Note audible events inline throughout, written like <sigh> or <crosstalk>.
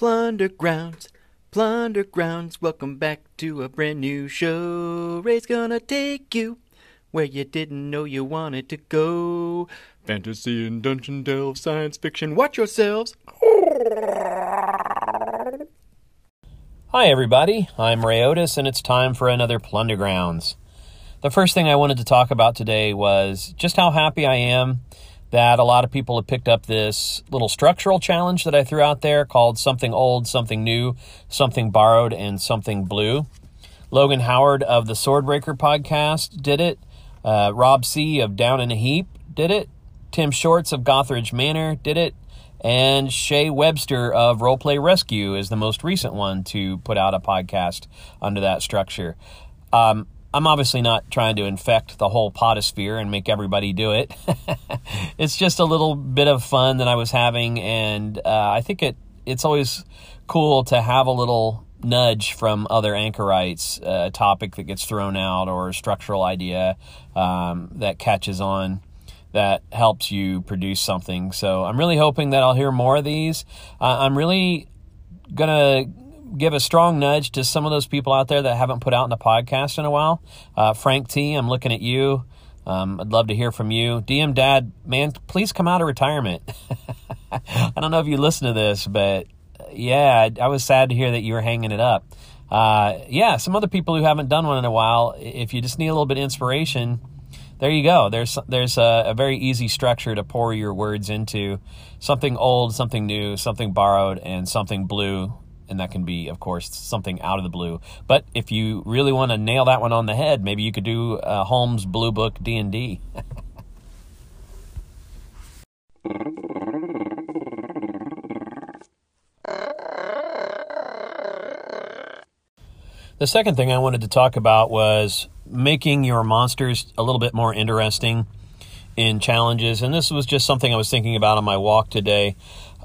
Plunder Grounds, Plunder Grounds. Welcome back to a brand new show. Ray's gonna take you where you didn't know you wanted to go. Fantasy and dungeon delve, science fiction. Watch yourselves. Hi, everybody. I'm Ray Otus, and it's time for another Plunder Grounds. The first thing I wanted to talk about today was just how happy I am that a lot of people have picked up this little structural challenge that I threw out there called Something Old, Something New, Something Borrowed, and Something Blue. Logan Howard of the Swordbreaker podcast did it. Uh, Rob C. of Down in a Heap did it. Tim Shorts of Gothridge Manor did it. And Shay Webster of Roleplay Rescue is the most recent one to put out a podcast under that structure. Um, I'm obviously not trying to infect the whole podosphere and make everybody do it. <laughs> it's just a little bit of fun that I was having, and uh, I think it it's always cool to have a little nudge from other anchorites, uh, a topic that gets thrown out or a structural idea um, that catches on that helps you produce something. So I'm really hoping that I'll hear more of these. Uh, I'm really gonna give a strong nudge to some of those people out there that haven't put out in a podcast in a while. Uh, Frank T, I'm looking at you. Um, I'd love to hear from you. DM Dad, man, please come out of retirement. <laughs> I don't know if you listen to this, but yeah, I, I was sad to hear that you were hanging it up. Uh, yeah, some other people who haven't done one in a while, if you just need a little bit of inspiration, there you go. There's there's a, a, very easy structure to pour your words into something old, something new, something borrowed, and something blue and that can be, of course, something out of the blue. But if you really want to nail that one on the head, maybe you could do uh, Holmes Blue Book D and D. <laughs> The second thing I wanted to talk about was making your monsters a little bit more interesting in challenges. And this was just something I was thinking about on my walk today.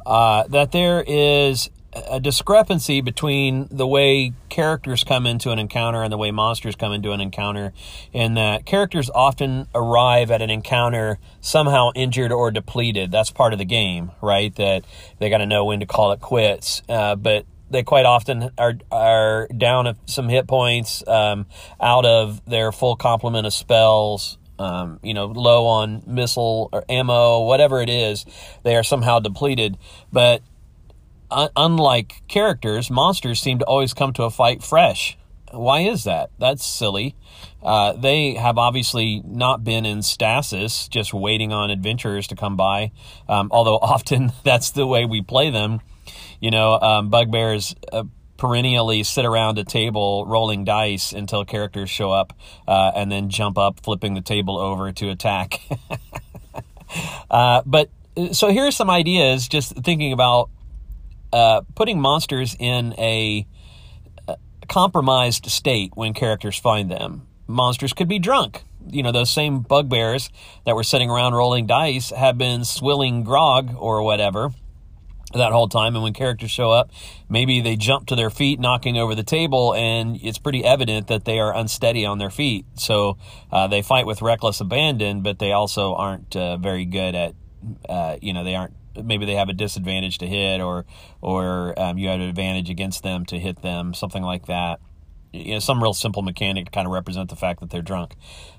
Uh, that there is a discrepancy between the way characters come into an encounter and the way monsters come into an encounter in that characters often arrive at an encounter somehow injured or depleted. That's part of the game right? That they got to know when to call it quits. Uh, but they quite often are are down some hit points um, out of their full complement of spells um, you know, low on missile or ammo, whatever it is, they are somehow depleted. But unlike characters, monsters seem to always come to a fight fresh. Why is that? That's silly. Uh, they have obviously not been in stasis, just waiting on adventurers to come by. Um, although <laughs> often that's the way we play them. You know, um, bugbears uh, perennially sit around a table rolling dice until characters show up, uh, and then jump up, flipping the table over to attack. <laughs> Uh, but uh, so here are some ideas. Just thinking about uh, putting monsters in a, a compromised state when characters find them. Monsters could be drunk. You know, those same bugbears that were sitting around rolling dice have been swilling grog or whatever that whole time. And when characters show up, maybe they jump to their feet, knocking over the table, and it's pretty evident that they are unsteady on their feet. So uh, they fight with reckless abandon, but they also aren't uh, very good at, uh, you know, they aren't maybe they have a disadvantage to hit, or or um, you have an advantage against them to hit them, something like that. You know, some real simple mechanic to kind of represent the fact that they're drunk,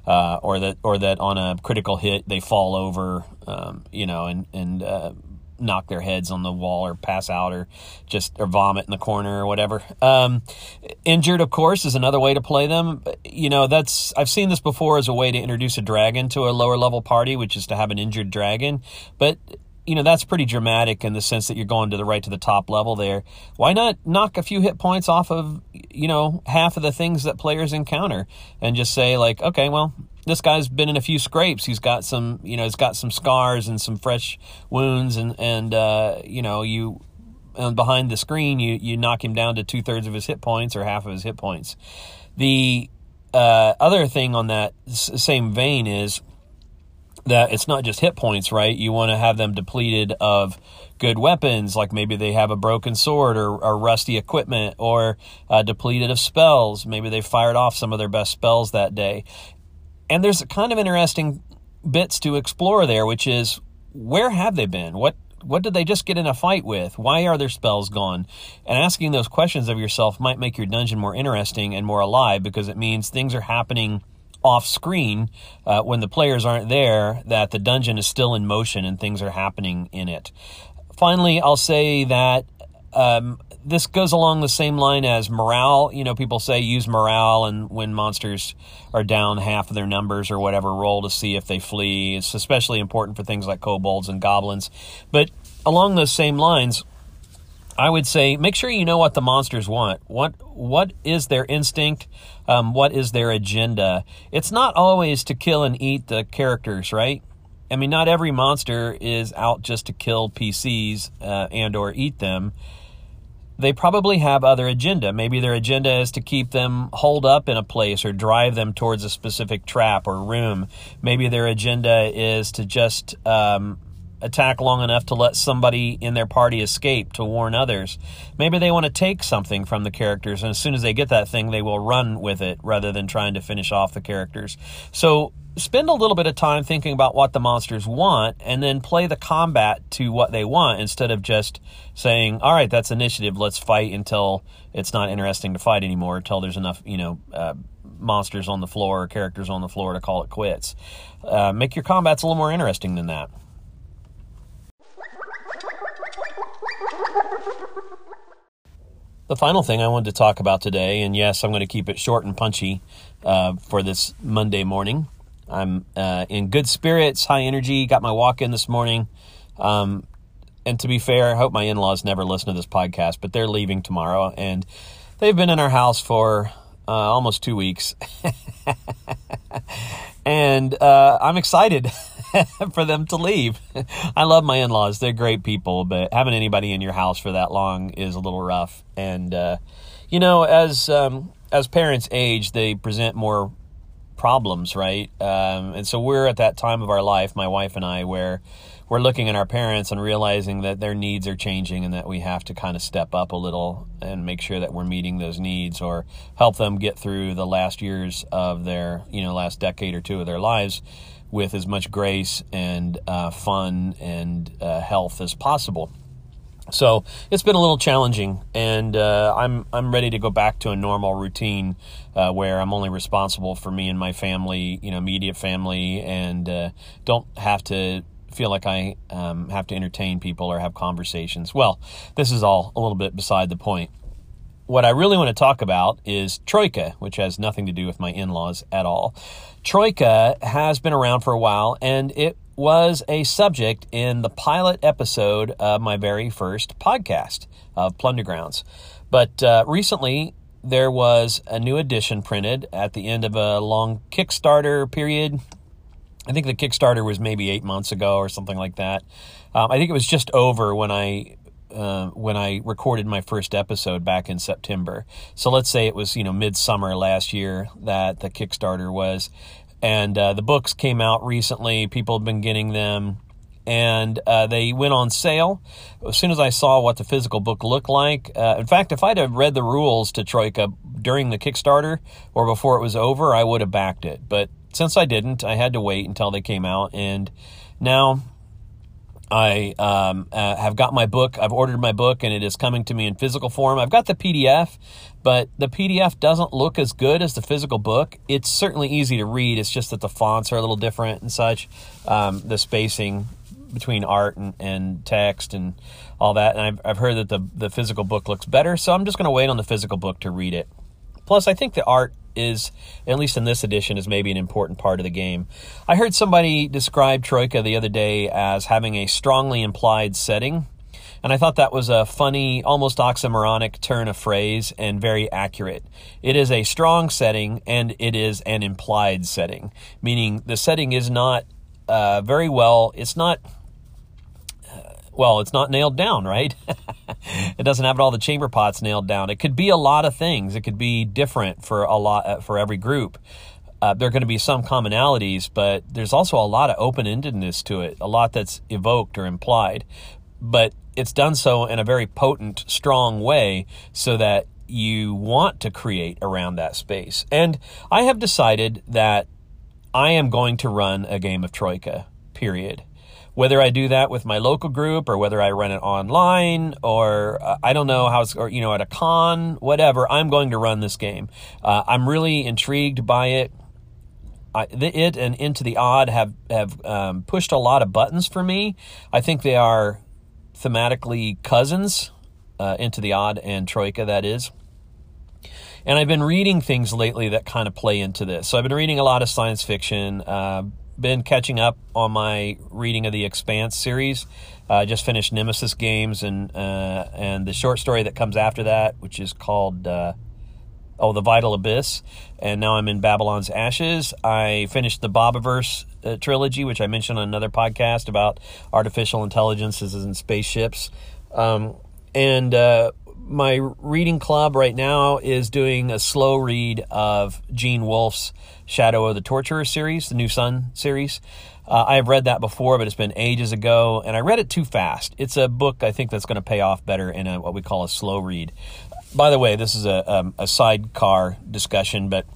uh, or that or that on a critical hit they fall over, um, you know, and and uh, knock their heads on the wall or pass out or just or vomit in the corner or whatever. Um, injured, of course, is another way to play them. You know, that's I've seen this before as a way to introduce a dragon to a lower level party, which is to have an injured dragon. But you know that's pretty dramatic in the sense that you're going to the right to the top level there. Why not knock a few hit points off of you know half of the things that players encounter and just say like, okay, well, this guy's been in a few scrapes. He's got some you know he's got some scars and some fresh wounds and and uh, you know you and behind the screen you you knock him down to two thirds of his hit points or half of his hit points. The uh, other thing on that same vein is that it's not just hit points, right? You want to have them depleted of good weapons, like maybe they have a broken sword or, or rusty equipment, or uh, depleted of spells. Maybe they fired off some of their best spells that day. And there's kind of interesting bits to explore there, which is where have they been? What what did they just get in a fight with? Why are their spells gone? And asking those questions of yourself might make your dungeon more interesting and more alive because it means things are happening off screen uh, when the players aren't there, that the dungeon is still in motion and things are happening in it. Finally, I'll say that um, this goes along the same line as morale. You know, people say use morale, and when monsters are down half of their numbers or whatever, roll to see if they flee. It's especially important for things like kobolds and goblins. But along those same lines, I would say make sure you know what the monsters want. What what is their instinct? Um, what is their agenda? It's not always to kill and eat the characters, right? I mean, not every monster is out just to kill PCs uh, and or eat them. They probably have other agenda. Maybe their agenda is to keep them holed up in a place or drive them towards a specific trap or room. Maybe their agenda is to just um, attack long enough to let somebody in their party escape to warn others. Maybe they want to take something from the characters, and as soon as they get that thing, they will run with it rather than trying to finish off the characters. So spend a little bit of time thinking about what the monsters want and then play the combat to what they want instead of just saying all right that's initiative let's fight until it's not interesting to fight anymore until there's enough you know uh, monsters on the floor or characters on the floor to call it quits uh, make your combats a little more interesting than that the final thing I wanted to talk about today, and yes, I'm going to keep it short and punchy uh, for this Monday morning, I'm uh, in good spirits, high energy. Got my walk in this morning. Um, and to be fair, I hope my in laws never listen to this podcast, but they're leaving tomorrow. And they've been in our house for uh, almost two weeks. <laughs> and uh, I'm excited <laughs> <laughs> for them to leave. <laughs> I love my in laws, they're great people, but having anybody in your house for that long is a little rough. And, uh, you know, as. Um, as parents age, they present more problems, right? Um, and so we're at that time of our life, my wife and I, where we're looking at our parents and realizing that their needs are changing and that we have to kind of step up a little and make sure that we're meeting those needs or help them get through the last years of their, you know, last decade or two of their lives with as much grace and uh, fun and uh, health as possible. So it's been a little challenging, and uh, I'm I'm ready to go back to a normal routine uh, where I'm only responsible for me and my family, you know, immediate family, and uh, don't have to feel like I um, have to entertain people or have conversations. Well, this is all a little bit beside the point. What I really want to talk about is Troika, which has nothing to do with my in laws at all. Troika has been around for a while, and it was a subject in the pilot episode of my very first podcast of Plundergrounds. But uh, recently, there was a new edition printed at the end of a long Kickstarter period. I think the Kickstarter was maybe eight months ago or something like that. Um, I think it was just over when I uh, when I recorded my first episode back in September. So let's say it was you know midsummer last year that the Kickstarter was, and uh, the books came out recently. People have been getting them, and uh, they went on sale. As soon as I saw what the physical book looked like, uh, in fact, if I'd have read the rules to Troika during the Kickstarter or before it was over, I would have backed it. But since I didn't, I had to wait until they came out, and now I um, uh, have got my book. I've ordered my book, and it is coming to me in physical form. I've got the PDF, but the PDF doesn't look as good as the physical book. It's certainly easy to read. It's just that the fonts are a little different and such. Um, the spacing between art and, and text and all that. And I've, I've heard that the, the physical book looks better, so I'm just going to wait on the physical book to read it. Plus, I think the art is, at least in this edition, is maybe an important part of the game. I heard somebody describe Troika the other day as having a strongly implied setting. And I thought that was a funny, almost oxymoronic turn of phrase and very accurate. It is a strong setting and it is an implied setting, meaning the setting is not uh, very well, it's not well, it's not nailed down, right? <laughs> it doesn't have all the chamber pots nailed down. It could be a lot of things. It could be different for a lot uh, for every group. Uh, there are going to be some commonalities, but there's also a lot of open-endedness to it, a lot that's evoked or implied. But it's done so in a very potent, strong way so that you want to create around that space. And I have decided that I am going to run a game of Troika, period whether I do that with my local group or whether I run it online or uh, I don't know how it's, or, you know, at a con, whatever, I'm going to run this game. Uh, I'm really intrigued by it. I, it and Into the Odd have, have um, pushed a lot of buttons for me. I think they are thematically cousins, uh, Into the Odd and Troika, that is. And I've been reading things lately that kind of play into this. So I've been reading a lot of science fiction, uh, been catching up on my reading of the Expanse series. I uh, just finished Nemesis Games and uh, and the short story that comes after that, which is called uh, oh the Vital Abyss. And now I'm in Babylon's Ashes. I finished the Bobiverse uh, trilogy, which I mentioned on another podcast about artificial intelligences and spaceships. Um, and uh, my reading club right now is doing a slow read of Gene Wolfe's Shadow of the Torturer series, the New Sun series. Uh, I have read that before, but it's been ages ago, and I read it too fast. It's a book I think that's going to pay off better in a, what we call a slow read. By the way, this is a, um, a sidecar discussion, but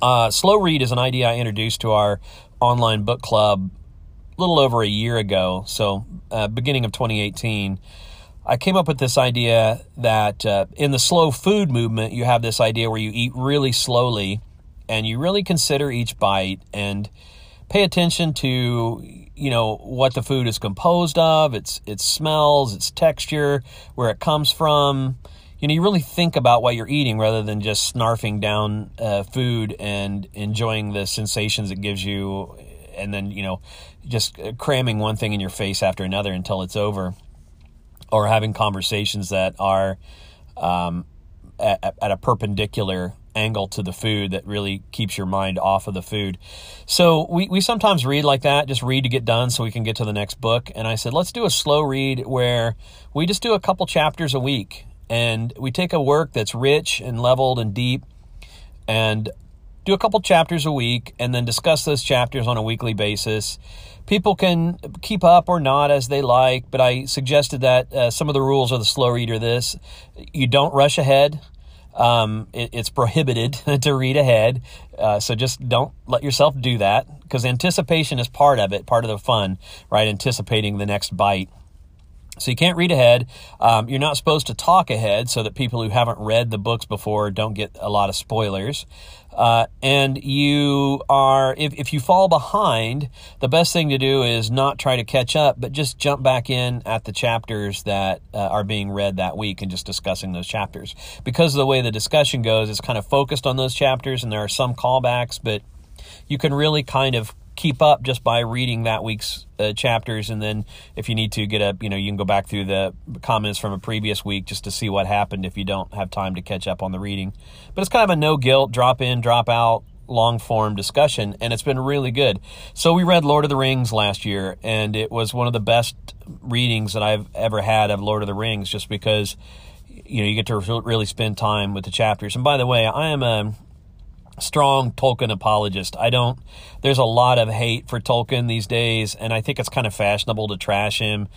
uh, slow read is an idea I introduced to our online book club a little over a year ago, so uh, beginning of 2018. I came up with this idea that uh, in the slow food movement, you have this idea where you eat really slowly and you really consider each bite and pay attention to you know what the food is composed of its its smells its texture where it comes from. You know you really think about what you're eating rather than just snarfing down uh, food and enjoying the sensations it gives you and then you know just cramming one thing in your face after another until it's over or having conversations that are um, at, at, a perpendicular angle to the food that really keeps your mind off of the food. So we, we sometimes read like that, just read to get done so we can get to the next book. And I said, let's do a slow read where we just do a couple chapters a week and we take a work that's rich and leveled and deep and do a couple chapters a week and then discuss those chapters on a weekly basis people can keep up or not as they like, but I suggested that uh, some of the rules of the slow reader this you don't rush ahead. Um, it, it's prohibited <laughs> to read ahead, uh, so just don't let yourself do that because anticipation is part of it, part of the fun, right? Anticipating the next bite. So you can't read ahead. Um, you're not supposed to talk ahead so that people who haven't read the books before don't get a lot of spoilers. Uh, and you are, if, if you fall behind, the best thing to do is not try to catch up, but just jump back in at the chapters that uh, are being read that week and just discussing those chapters. Because of the way the discussion goes, it's kind of focused on those chapters and there are some callbacks, but you can really kind of keep up just by reading that week's uh, chapters. And then if you need to get up you know you can go back through the comments from a previous week just to see what happened if you don't have time to catch up on the reading. But it's kind of a no guilt drop in drop out long form discussion. And it's been really good. So we read lord of the rings last year and it was one of the best readings that i've ever had of lord of the rings just because you know you get to really spend time with the chapters. And by the way i am a strong Tolkien apologist. I don't, there's a lot of hate for Tolkien these days, and I think it's kind of fashionable to trash him.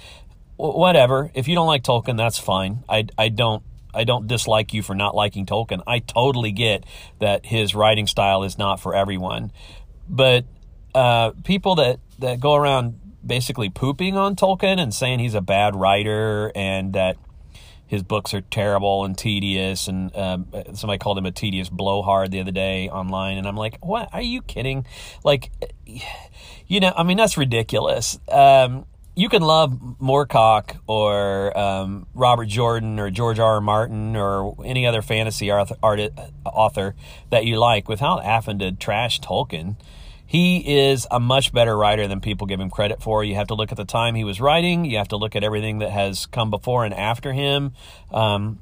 W- whatever. If you don't like Tolkien, that's fine. I, I don't. I don't dislike you for not liking Tolkien. I totally get that his writing style is not for everyone. But uh, people that, that go around basically pooping on Tolkien and saying he's a bad writer and that his books are terrible and tedious and um, somebody called him a tedious blowhard the other day online and i'm like what are you kidding like <sighs> you know i mean that's ridiculous um, you can love Moorcock or um, Robert Jordan or George R. R. Martin or any other fantasy art, author that you like without having to trash Tolkien. He is a much better writer than people give him credit for. You have to look at the time he was writing. You have to look at everything that has come before and after him. Um,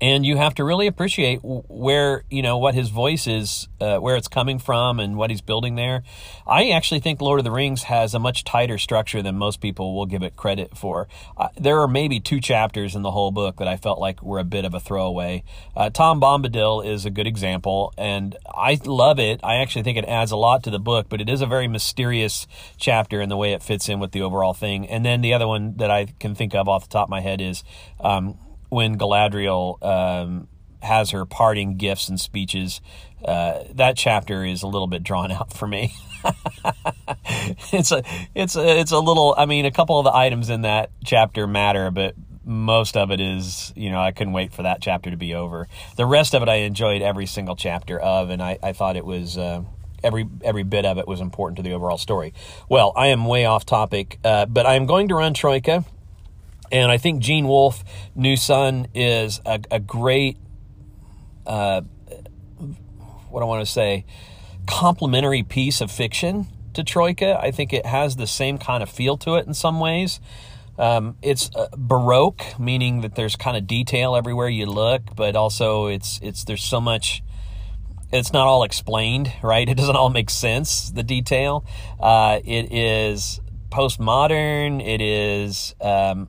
and you have to really appreciate where you know what his voice is, uh, where it's coming from, and what he's building there. I actually think Lord of the Rings has a much tighter structure than most people will give it credit for. Uh, there are maybe two chapters in the whole book that I felt like were a bit of a throwaway. Uh, Tom Bombadil is a good example, and I love it. I actually think it adds a lot to the book, but it is a very mysterious chapter in the way it fits in with the overall thing. And then the other one that I can think of off the top of my head is. Um, when Galadriel um, has her parting gifts and speeches. Uh, that chapter is a little bit drawn <laughs> out for me. <laughs> it's a it's a it's a little. I mean, a couple of the items in that chapter matter, but most of it is you know I couldn't wait for that chapter to be over. The rest of it I enjoyed every single chapter of, and I, I thought it was. Uh, every every bit of it was important to the overall story. Well, I am way off topic, uh, but I am going to run Troika, and I think Gene Wolfe, New Sun, is a, a great, uh, what I want to say, complementary piece of fiction to Troika. I think it has the same kind of feel to it in some ways. Um, it's uh, baroque, meaning that there's kind of detail everywhere you look, but also it's it's there's so much. It's not all explained, <laughs> right? It doesn't all make sense. The detail. Uh, it is postmodern. It is um,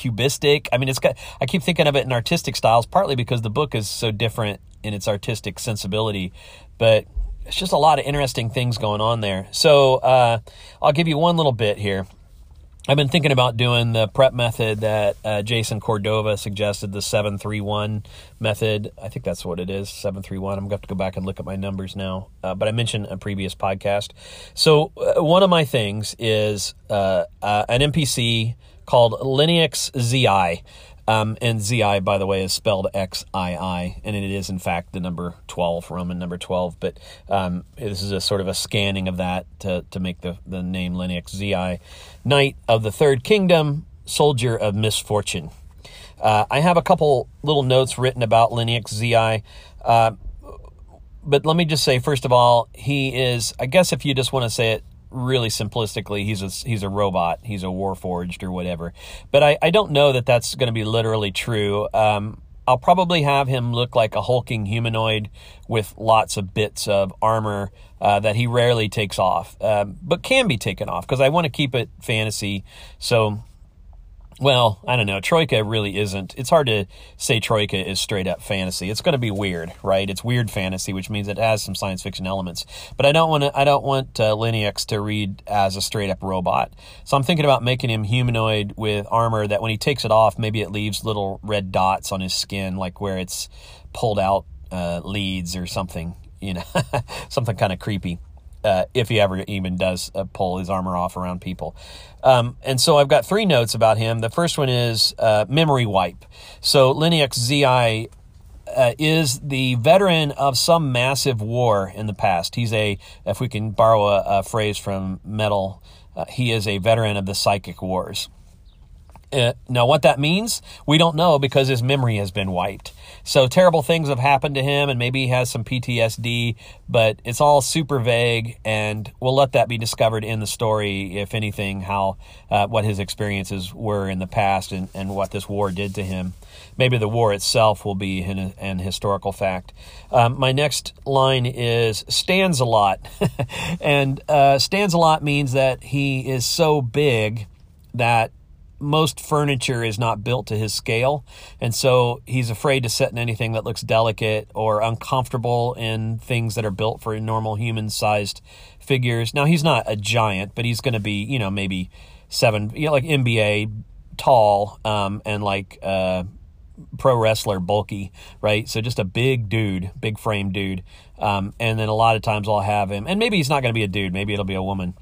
cubistic. I mean, it's got. I keep thinking of it in artistic styles, partly because the book is so different in its artistic sensibility, but it's just a lot of interesting things going on there. So uh, I'll give you one little bit here. I've been thinking about doing the prep method that uh, Jason Cordova suggested, the 731 method. I think that's what it is, 731. I'm going to have to go back and look at my numbers now. Uh, but I mentioned a previous podcast. So, uh, one of my things is uh, uh, an NPC called Linux ZI. Um, and ZI, by the way, is spelled XII, and it is, in fact, the number 12, Roman number 12. But um, this is a sort of a scanning of that to, to make the, the name Linux ZI. Knight of the Third Kingdom, Soldier of Misfortune. Uh, I have a couple little notes written about Linux ZI. Uh, but let me just say, first of all, he is, I guess if you just want to say it really simplistically, he's a he's a robot, he's a warforged or whatever. But I, I don't know that that's going to be literally true. Um, I'll probably have him look like a hulking humanoid with lots of bits of armor uh, that he rarely takes off, um, but can be taken off because I want to keep it fantasy. So well, I don't know. Troika really isn't. It's hard to say Troika is straight up fantasy. It's going to be weird, right? It's weird fantasy, which means it has some science fiction elements. But I don't want to. I don't want uh, Linux to read as a straight up robot. So I'm thinking about making him humanoid with armor that when he takes it off, maybe it leaves little red dots on his skin, like where it's pulled out uh, leads or something. You know, <laughs> something kind of creepy uh, if he ever even does uh, pull his armor off around people. Um, and so I've got three notes about him. The first one is uh, memory wipe. So Linux ZI uh, is the veteran of some massive war in the past. He's a, if we can borrow a, a phrase from Metal, uh, he is a veteran of the psychic wars. Now, what that means, we don't know because his memory has been wiped. So, terrible things have happened to him, and maybe he has some PTSD, but it's all super vague, and we'll let that be discovered in the story, if anything, how uh, what his experiences were in the past and, and what this war did to him. Maybe the war itself will be an, an historical fact. Um, my next line is stands a lot, <laughs> and uh, stands a lot means that he is so big that most furniture is not built to his scale. And so he's afraid to sit in anything that looks delicate or uncomfortable in things that are built for normal human sized figures. Now, he's not a giant, but he's going to be, you know, maybe seven, you know, like NBA tall um, and like uh, pro wrestler bulky, right? So just a big dude, big frame dude. Um, and then a lot of times I'll have him, and maybe he's not going to be a dude, maybe it'll be a woman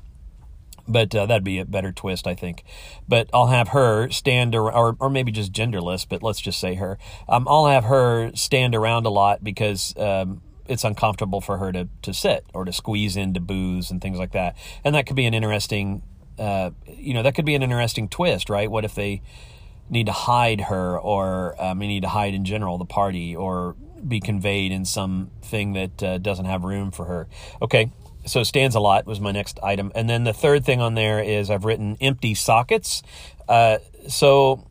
but uh, that'd be a better twist, I think. But I'll have her stand or, or, maybe just genderless, but let's just say her. Um, I'll have her stand around a lot because um, it's uncomfortable for her to to sit or to squeeze into booths and things like that. And that could be an interesting, uh, you know, that could be an interesting twist, right? What if they need to hide her, or um, need to hide in general the party, or be conveyed in some thing that uh, doesn't have room for her? Okay, so stands a lot was my next item. And then the third thing on there is I've written empty sockets. Uh, so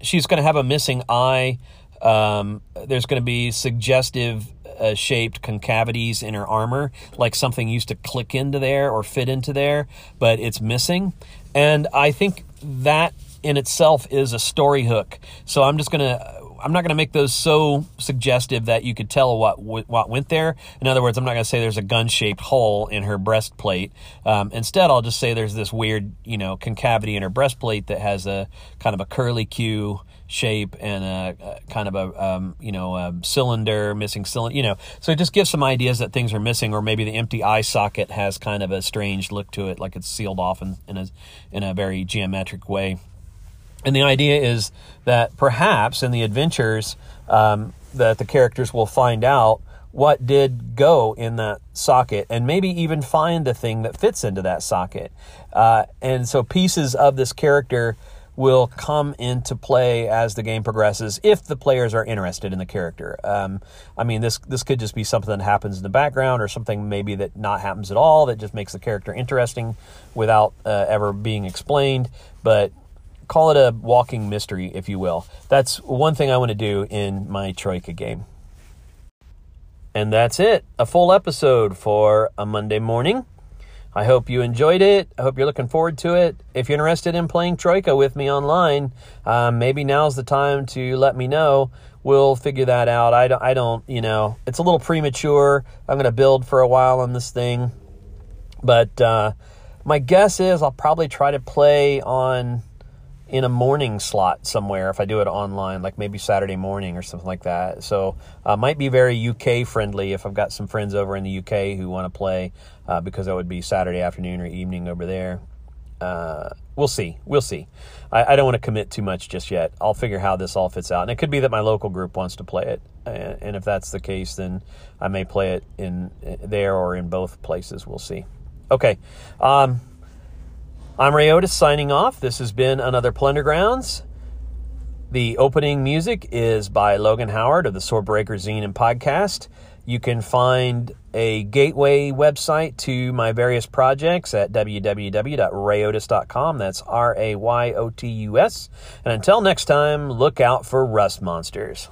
she's going to have a missing eye. Um, there's going to be suggestive uh, shaped concavities in her armor, like something used to click into there or fit into there, but it's missing. And I think that in itself is a story hook. So I'm just going to I'm not going to make those so suggestive that you could tell what what went there. In other words, I'm not going to say there's a gun shaped hole in her breastplate. Um, instead, I'll just say there's this weird, you know, concavity in her breastplate that has a kind of a curly Q shape and a, a kind of a um, you know a cylinder missing cylinder you know so it just gives some ideas that things are missing or maybe the empty eye socket has kind of a strange look to it like it's sealed off in, in a in a very geometric way and the idea is that perhaps in the adventures um, that the characters will find out what did go in that socket and maybe even find the thing that fits into that socket. Uh, and so pieces of this character will come into play as the game progresses if the players are interested in the character. Um, I mean, this this could just be something that happens in the background or something maybe that not happens at all that just makes the character interesting without uh, ever being explained. But call it a walking mystery, if you will. That's one thing I want to do in my Troika game. And that's it. A full episode for a Monday morning. I hope you enjoyed it. I hope you're looking forward to it. If you're interested in playing Troika with me online, um, maybe now's the time to let me know. We'll figure that out. I don't, I don't, you know, it's a little premature. I'm going to build for a while on this thing. But uh, my guess is I'll probably try to play on in a morning slot somewhere if I do it online, like maybe Saturday morning or something like that. So uh, might be very UK friendly if I've got some friends over in the UK who want to play uh, because that would be Saturday afternoon or evening over there. Uh, we'll see. We'll see. I, I don't want to commit too much just yet. I'll figure how this all fits out, and it could be that my local group wants to play it, and, and if that's the case, then I may play it in there or in both places. We'll see. Okay. Um, I'm Ray Otus signing off. This has been another Plundergrounds. The opening music is by Logan Howard of the Swordbreaker Zine and Podcast. You can find a gateway website to my various projects at www.rayotus.com. That's R A Y O T U S. And until next time, look out for rust monsters.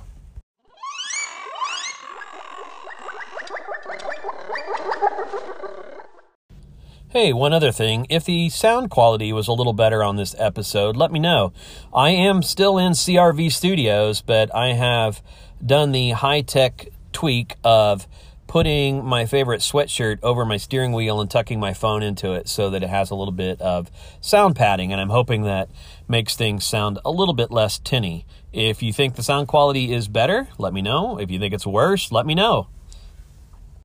Hey, one other thing. If the sound quality was a little better on this episode, let me know. I am still in CRV Studios, but I have done the high tech tweak of putting my favorite sweatshirt over my steering wheel and tucking my phone into it so that it has a little bit of sound padding. And I'm hoping that makes things sound a little bit less tinny. If you think the sound quality is better, let me know. If you think it's worse, let me know.